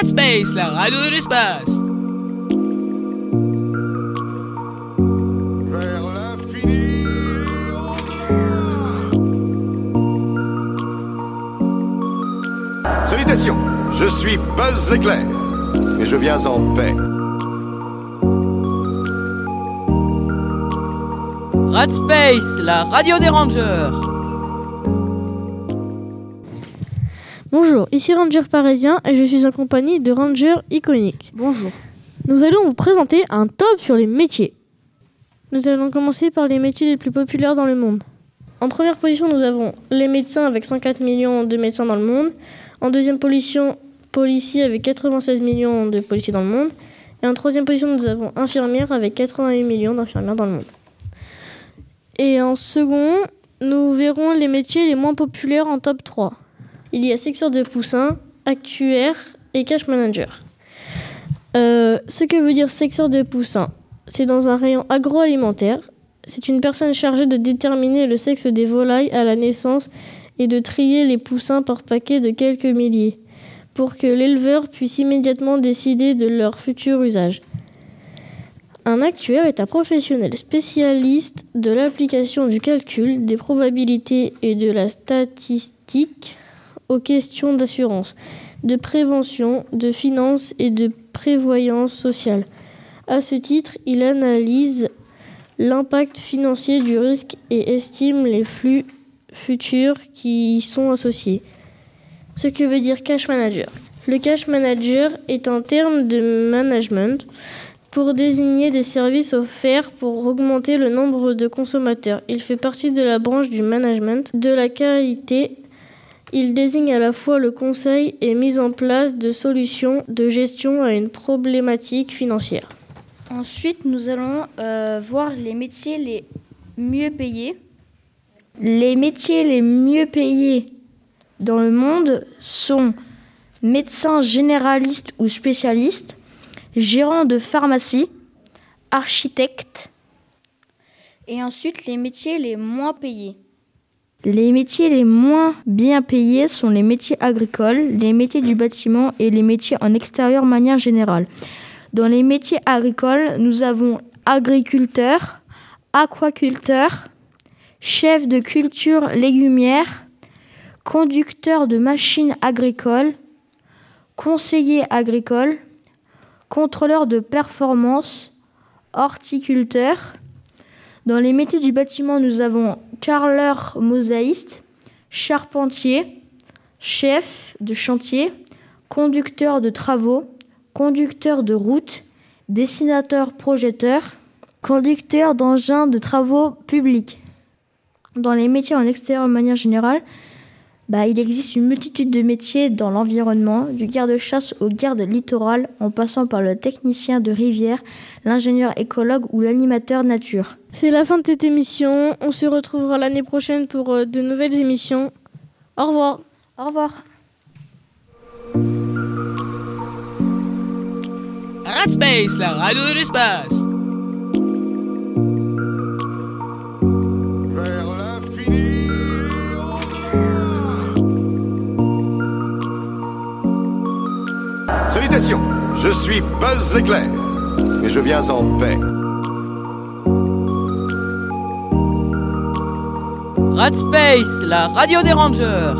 Radspace, la radio de l'espace. Salutations, je suis Buzz Éclair et je viens en paix. Radspace, la radio des rangers. Bonjour, ici Ranger Parisien et je suis en compagnie de Ranger Iconique. Bonjour. Nous allons vous présenter un top sur les métiers. Nous allons commencer par les métiers les plus populaires dans le monde. En première position, nous avons les médecins avec 104 millions de médecins dans le monde. En deuxième position, policiers avec 96 millions de policiers dans le monde. Et en troisième position, nous avons infirmières avec 88 millions d'infirmières dans le monde. Et en second, nous verrons les métiers les moins populaires en top 3. Il y a secteur de poussin, actuaire et cash manager. Euh, ce que veut dire secteur de poussin, c'est dans un rayon agroalimentaire. C'est une personne chargée de déterminer le sexe des volailles à la naissance et de trier les poussins par paquet de quelques milliers, pour que l'éleveur puisse immédiatement décider de leur futur usage. Un actuaire est un professionnel spécialiste de l'application du calcul, des probabilités et de la statistique aux questions d'assurance, de prévention, de finances et de prévoyance sociale. À ce titre, il analyse l'impact financier du risque et estime les flux futurs qui y sont associés. Ce que veut dire cash manager. Le cash manager est un terme de management pour désigner des services offerts pour augmenter le nombre de consommateurs. Il fait partie de la branche du management de la qualité. Il désigne à la fois le conseil et mise en place de solutions de gestion à une problématique financière. Ensuite, nous allons euh, voir les métiers les mieux payés. Les métiers les mieux payés dans le monde sont médecin généraliste ou spécialiste, gérant de pharmacie, architecte. Et ensuite, les métiers les moins payés. Les métiers les moins bien payés sont les métiers agricoles, les métiers du bâtiment et les métiers en extérieur de manière générale. Dans les métiers agricoles, nous avons agriculteur, aquaculteur, chef de culture légumière, conducteur de machines agricoles, conseiller agricole, contrôleur de performance, horticulteur. Dans les métiers du bâtiment, nous avons carreleur mosaïste, charpentier, chef de chantier, conducteur de travaux, conducteur de route, dessinateur projeteur, conducteur d'engins de travaux publics. Dans les métiers en extérieur de manière générale, bah, il existe une multitude de métiers dans l'environnement, du garde-chasse au garde littoral, en passant par le technicien de rivière, l'ingénieur écologue ou l'animateur nature. C'est la fin de cette émission. On se retrouvera l'année prochaine pour euh, de nouvelles émissions. Au revoir. Au revoir. Radspace, la radio de l'espace. Salutations, je suis Buzz Éclair et je viens en paix. Radspace, la radio des rangers.